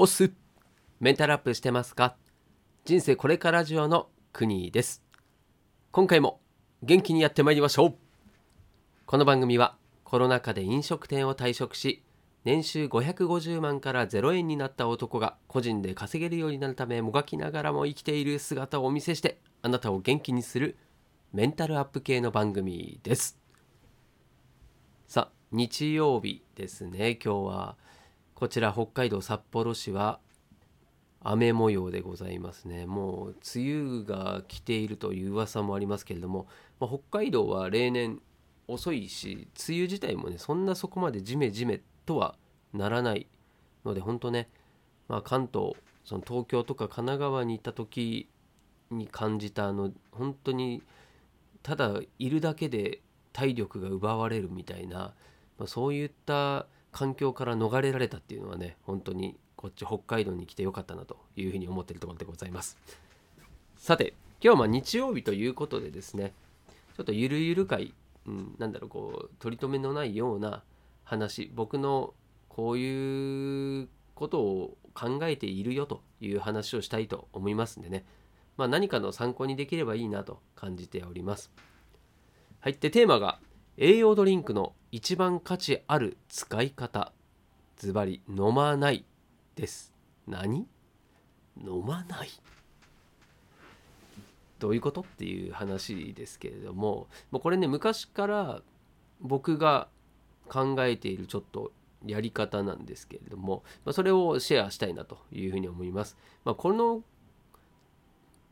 おす。メンタルアップしてますか？人生これからジオの国です。今回も元気にやってまいりましょう。この番組はコロナ禍で飲食店を退職し年収550万から0円になった男が個人で稼げるようになるためもがきながらも生きている姿をお見せしてあなたを元気にするメンタルアップ系の番組です。さあ日曜日ですね。今日はこちら北海道札幌市は雨模様でございますね。もう梅雨が来ているという噂もありますけれども、まあ、北海道は例年遅いし梅雨自体もねそんなそこまでジメジメとはならないので本当ね、まあ、関東その東京とか神奈川に行った時に感じたあの本当にただいるだけで体力が奪われるみたいな、まあ、そういった環境から逃れられたっていうのはね本当にこっち北海道に来てよかったなというふうに思っているところでございます。さて今日はま日曜日ということでですねちょっとゆるゆる会、うん、なんだろうこう取り留めのないような話僕のこういうことを考えているよという話をしたいと思いますんでね、まあ、何かの参考にできればいいなと感じております。はい。でテーマが栄養ドリンクの一番価値ある使い方ズバリ飲まないです。何？飲まない。どういうこと？っていう話ですけれどももうこれね昔から僕が考えているちょっとやり方なんですけれども、まあ、それをシェアしたいなというふうに思います。まあ、この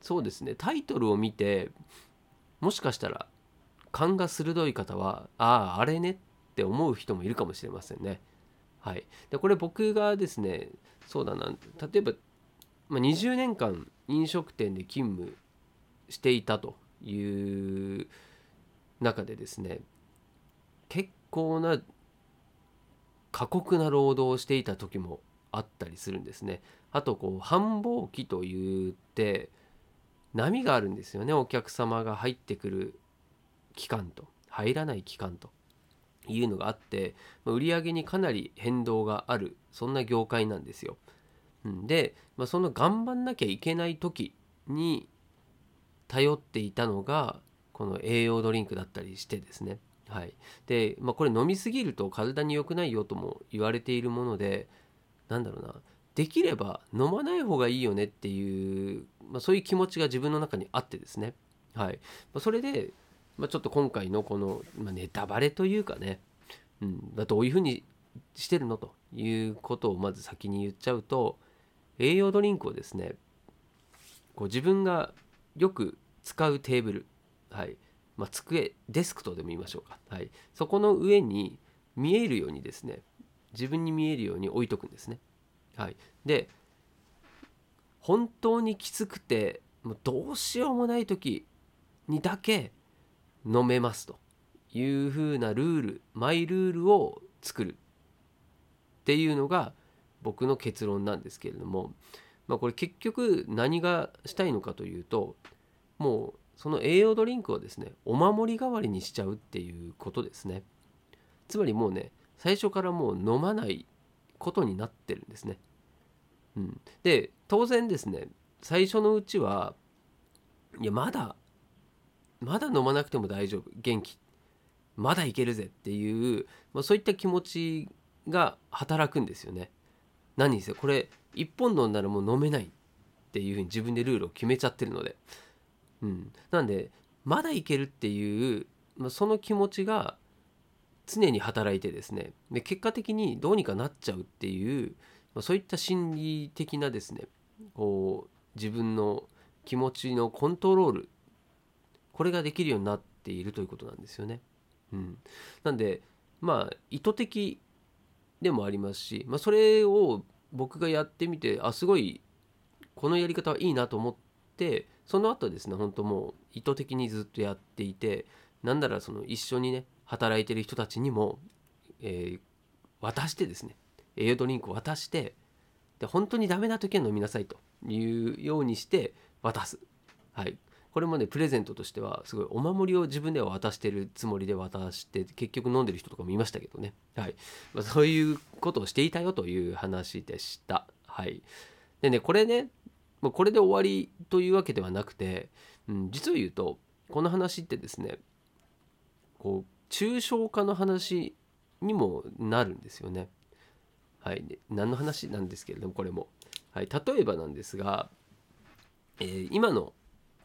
そうですねタイトルを見てもしかしたら勘が鋭い方はあああれねって思う人もいるかもしれませんね。はい、でこれ僕がですねそうだな例えば、まあ、20年間飲食店で勤務していたという中でですね結構な過酷な労働をしていた時もあったりするんですね。あとこう繁忙期といって波があるんですよねお客様が入ってくる期間と入らない期間というのがあって売り上げにかなり変動があるそんな業界なんですよ。で、まあ、その頑張んなきゃいけない時に頼っていたのがこの栄養ドリンクだったりしてですね。はい、で、まあ、これ飲みすぎると体に良くないよとも言われているものでなんだろうなできれば飲まない方がいいよねっていう、まあ、そういう気持ちが自分の中にあってですね。はいまあ、それでまあ、ちょっと今回のこの、まあ、ネタバレというかね、うん、どういうふうにしてるのということをまず先に言っちゃうと栄養ドリンクをですねこう自分がよく使うテーブル、はいまあ、机デスクとでも言いましょうか、はい、そこの上に見えるようにですね自分に見えるように置いとくんですね。はい、で本当にきつくてもうどうしようもない時にだけ飲めますと。いうふうなルールマイルールを作るっていうのが僕の結論なんですけれども、まあ、これ結局何がしたいのかというともうその栄養ドリンクをですねお守り代わりにしちゃうっていうことですね。つまりもうね最初からもう飲まないことになってるんですね、うん、で当然ですね最初のうちはいやまだまだ飲まなくても大丈夫元気まだいけるぜっていう、まあ、そういった気持ちが働くんですよね。何にせよこれ1本飲んだらもう飲めないっていうふうに自分でルールを決めちゃってるので。うん、なんでまだいけるっていう、まあ、その気持ちが常に働いてですねで結果的にどうにかなっちゃうっていう、まあ、そういった心理的なですねこう自分の気持ちのコントロールこれができるようになっているということなんですよね。うん、なんでまあ意図的でもありますし、まあ、それを僕がやってみてあすごいこのやり方はいいなと思ってその後ですね本当もう意図的にずっとやっていてなんならその一緒にね働いてる人たちにも、えー、渡してですね栄養ドリンクを渡してで本当にダメな時は飲みなさいというようにして渡す。はい、これもねプレゼントとしてはすごいお守りを自分では渡してるつもりで渡して結局飲んでる人とかもいましたけどね、はいまあ、そういうことをしていたよという話でした。はいでねこれねもうこれで終わりというわけではなくて、うん、実を言うとこの話ってですねこう抽象化の話にもなるんですよね。はい、何の話なんですけれどもこれも。はい、例えばなんですが、えー、今の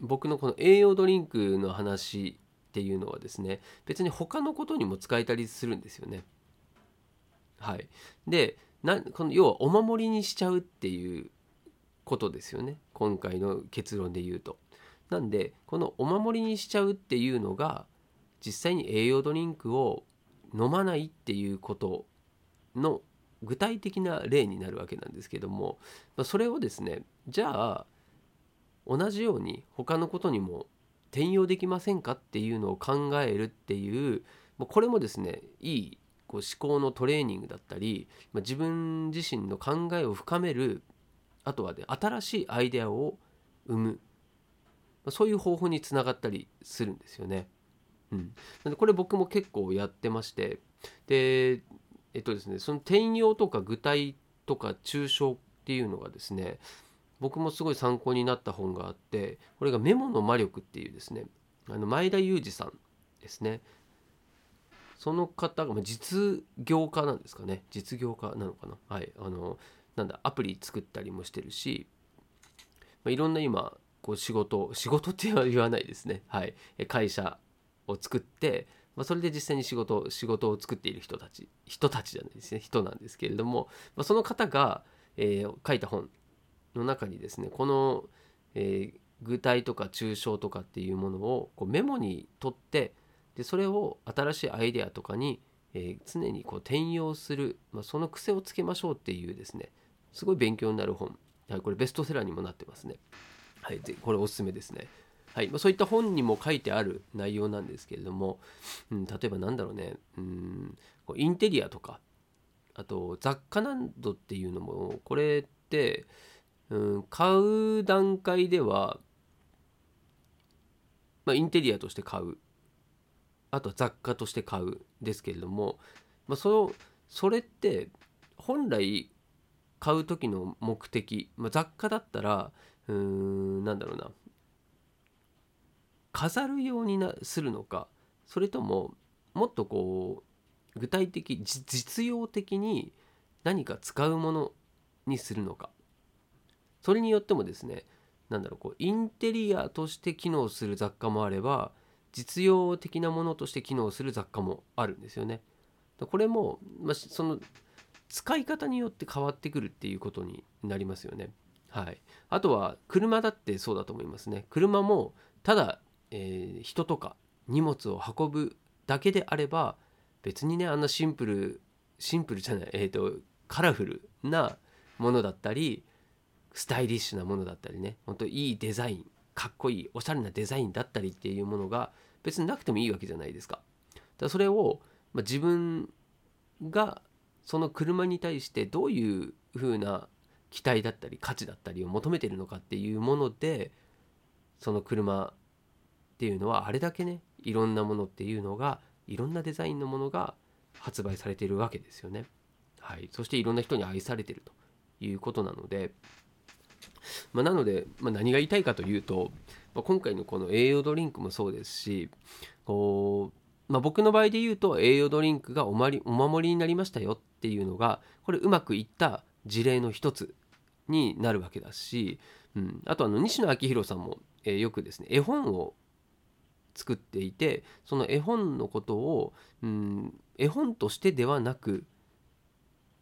僕のこの栄養ドリンクの話っていうのはですね別に他のことにも使えたりするんですよね。はい、でなこの要はお守りにしちゃうっていうことですよね今回の結論で言うと。なんでこのお守りにしちゃうっていうのが実際に栄養ドリンクを飲まないっていうことの具体的な例になるわけなんですけどもそれをですねじゃあ同じように他のことにも転用できませんかっていうのを考えるっていうこれもですねいいこう思考のトレーニングだったり自分自身の考えを深めるあとはね新しいアイデアを生むそういう方法につながったりするんですよね。うん、なんでこれ僕も結構やってましてでえっとですねその転用とか具体とか抽象っていうのがですね僕もすごい参考になった本があってこれが「メモの魔力」っていうですねあの前田裕二さんですね。その方が実業家なんですかね。実業家なのかな。はい。あのなんだアプリ作ったりもしてるし、まあ、いろんな今こう仕事仕事っては言わないですね。はい。会社を作って、まあ、それで実際に仕事仕事を作っている人たち人たちじゃないですね。人なんですけれども、まあ、その方が、えー、書いた本の中にですねこの、えー、具体とか抽象とかっていうものをこうメモに取ってでそれを新しいアイデアとかに、えー、常にこう転用する、まあ、その癖をつけましょうっていうですねすごい勉強になる本、はい、これベストセラーにもなってますね。はい、でこれおすすめですね。はいまあ、そういった本にも書いてある内容なんですけれども、うん、例えばなんだろうねうんこうインテリアとかあと雑貨などっていうのもこれって、うん、買う段階では、まあ、インテリアとして買う。あとは雑貨として買うですけれども、まあ、そのそれって本来買う時の目的、まあ、雑貨だったらうーんなんだろうな。飾るようになするのかそれとももっとこう具体的実用的に何か使うものにするのか。それによってもですね何だろうこうインテリアとして機能する雑貨もあれば実用的なものとして機能する雑貨もあるんですよね。これも、まあ、その使い方によって変わってくるっていうことになりますよね。はい、あとは車だってそうだと思いますね。車もただえー、人とか荷物を運ぶだけであれば別にねあんなシンプルシンプルじゃないえっ、ー、とカラフルなものだったりスタイリッシュなものだったりねほんといいデザインかっこいいおしゃれなデザインだったりっていうものが別になくてもいいわけじゃないですか。だからそれを、まあ、自分がその車に対してどういう風な期待だったり価値だったりを求めてるのかっていうものでその車っていうのはあれだけねいろんなものっていうのがいろんなデザインのものが発売されているわけですよね。はい、そしていろんな人に愛されてるということなので、まあ、なので、まあ、何が言いたいかというと、まあ、今回のこの栄養ドリンクもそうですしこう、まあ、僕の場合で言うと栄養ドリンクがおまりお守りになりましたよっていうのがこれうまくいった事例の一つになるわけだし、うん、あとあの西野昭弘さんも、えー、よくですね絵本を作っていてその絵本のことを、うん、絵本としてではなく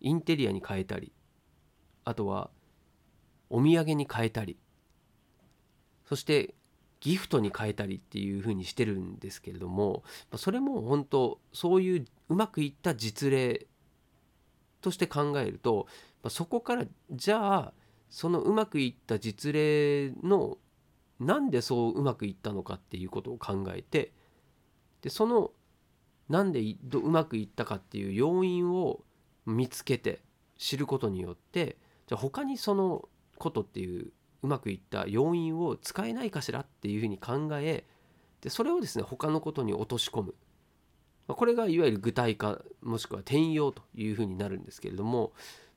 インテリアに変えたりあとはお土産に変えたりそしてギフトに変えたりっていう風にしてるんですけれどもそれも本当そういううまくいった実例として考えるとそこからじゃあそのうまくいった実例のなんでそううまくいったのかっていうことを考えてでそのなんでうまくいったかっていう要因を見つけて知ることによってじゃあ他にそのことっていううまくいった要因を使えないかしらっていうふうに考えでそれをですね他のことに落とし込む。まあこれがいわゆる具体化もしくは転用というふうになるんですけれども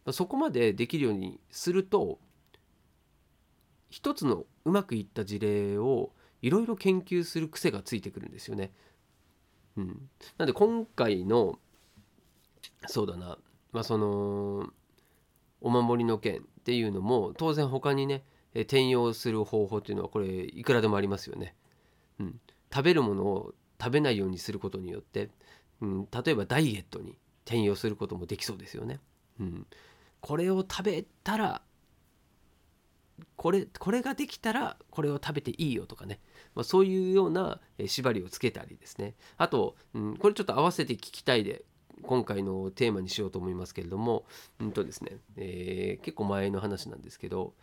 まあそこまでできるようにすると一つのうまくいった事例をいろいろ研究する癖がついてくるんですよね。うん、なんで今回のそうだな、まあ、そのお守りの件っていうのも当然他にね転用する方法っていうのはこれいくらでもありますよね。うん、食べるものを食べないようにすることによって、うん、例えばダイエットに転用することもできそうですよね。うん、これを食べたらこれこれができたらこれを食べていいよとかね、まあ、そういうような縛りをつけたりですね。あと、うん、これちょっと合わせて聞きたいで今回のテーマにしようと思いますけれども、うんとですねえー、結構前の話なんですけど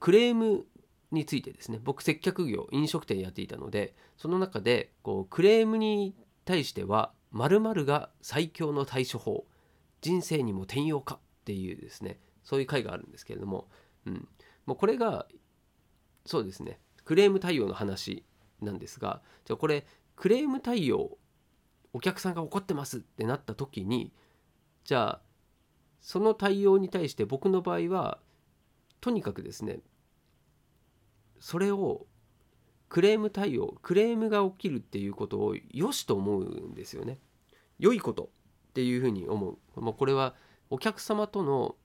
クレームについてですね僕接客業飲食店やっていたのでその中でこうクレームに対しては〇〇が最強の対処法人生にも転用かっていうですねそういう回があるんですけれども、うん、もうこれがそうですねクレーム対応の話なんですがじゃあこれクレーム対応お客さんが怒ってますってなった時にじゃあその対応に対して僕の場合はとにかくですねそれをクレーム対応クレームが起きるっていうことを良しと思うんですよね。良いことっていうふうに思う、まあ、これはお客様との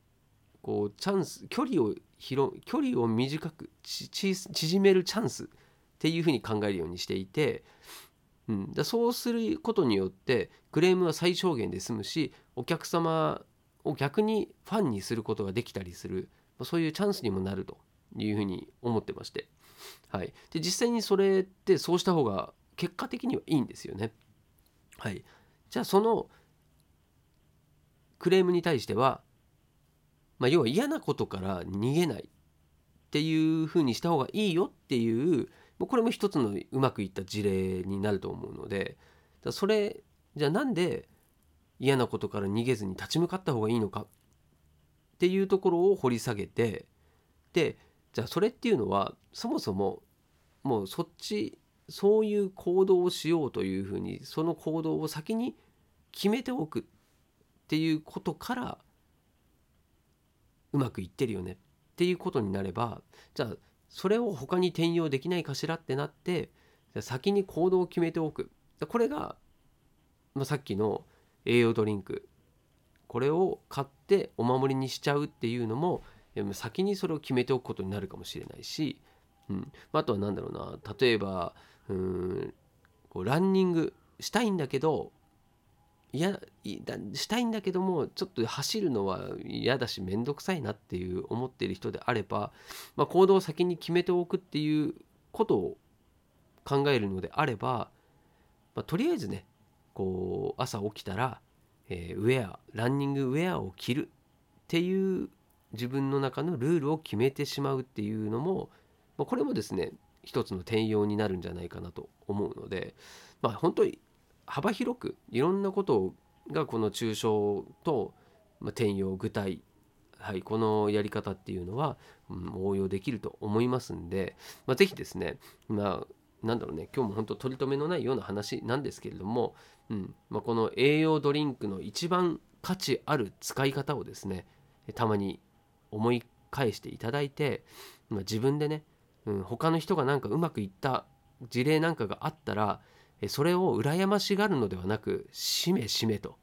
こうチャンス距離を広距離を短く縮めるチャンスっていうふうに考えるようにしていて、うん、だそうすることによってクレームは最小限で済むしお客様を逆にファンにすることができたりする。そういうチャンスにもなるというふうに思ってまして、はい、で実際にそれってそうした方が結果的にはいいんですよね。はい、じゃあそのクレームに対しては、まあ、要は嫌なことから逃げないっていうふうにした方がいいよっていうこれも一つのうまくいった事例になると思うのでそれじゃあなんで嫌なことから逃げずに立ち向かった方がいいのかっていうところを掘り下げてでじゃあそれっていうのはそもそももうそっちそういう行動をしようというふうにその行動を先に決めておくっていうことからうまくいってるよねっていうことになればじゃあそれを他に転用できないかしらってなって先に行動を決めておく。これが、まあ、さっきの栄養ドリンク。これを買ってお守りにしちゃうっていうのも先にそれを決めておくことになるかもしれないし、うん。あとは何だろうな。例えばうんこうランニングしたいんだけどいやしたいんだけどもちょっと走るのは嫌だし面倒くさいなっていう思ってる人であれば、まあ、行動を先に決めておくっていうことを考えるのであれば、まあ、とりあえずねこう朝起きたらえー、ウェアランニングウェアを着るっていう自分の中のルールを決めてしまうっていうのも、まあ、これもですね一つの転用になるんじゃないかなと思うのでまあ本当に幅広くいろんなことがこの抽象と、ま、転用具体はい、このやり方っていうのは、うん、応用できると思いますんで、まあ、是非ですね、まあ、なんだろうね今日も本当取り留めのないような話なんですけれども、うんまあ、この栄養ドリンクの一番価値ある使い方をですねたまに思い返していただいて、まあ、自分でね、うん、他の人がなんかうまくいった事例なんかがあったらそれを羨ましがるのではなくしめしめと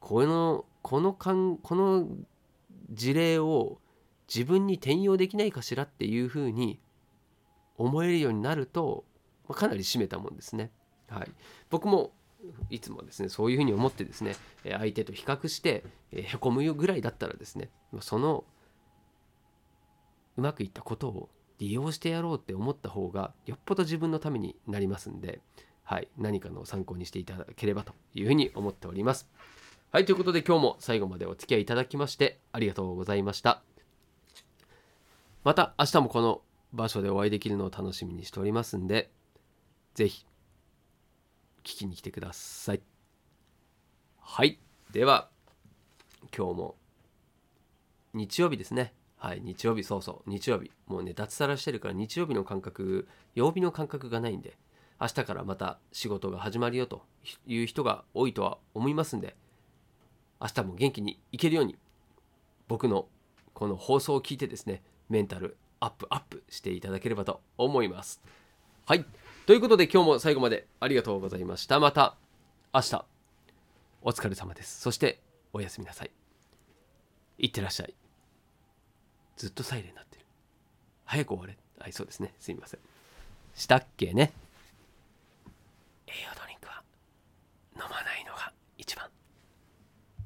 このこのかんこの事例を自分に転用できないかしらっていうふうに思えるようになると、まあ、かなり締めたもんですね。はい、僕もいつもですねそういうふうに思ってですね相手と比較してへこむぐらいだったらですねそのうまくいったことを利用してやろうって思った方がよっぽど自分のためになりますんで、はい、何かの参考にしていただければというふうに思っております。はい、ということで今日も最後までお付き合いいただきましてありがとうございました。また明日もこの場所でお会いできるのを楽しみにしておりますんで、是非聞きに来てください。はい。では、今日も日曜日ですね。はい、日曜日、そうそう、日曜日。もうね、脱サラしてるから日曜日の感覚、曜日の感覚がないんで、明日からまた仕事が始まるよという人が多いとは思いますんで、明日も元気にいけるように僕のこの放送を聞いてですねメンタルアップアップしていただければと思います。はい。ということで今日も最後までありがとうございました。また明日。お疲れ様です。そしておやすみなさい。いってらっしゃい。ずっとサイレンになってる。早く終われ。はいそうですね。すみません。したっけね。栄養ドリンクは飲まない。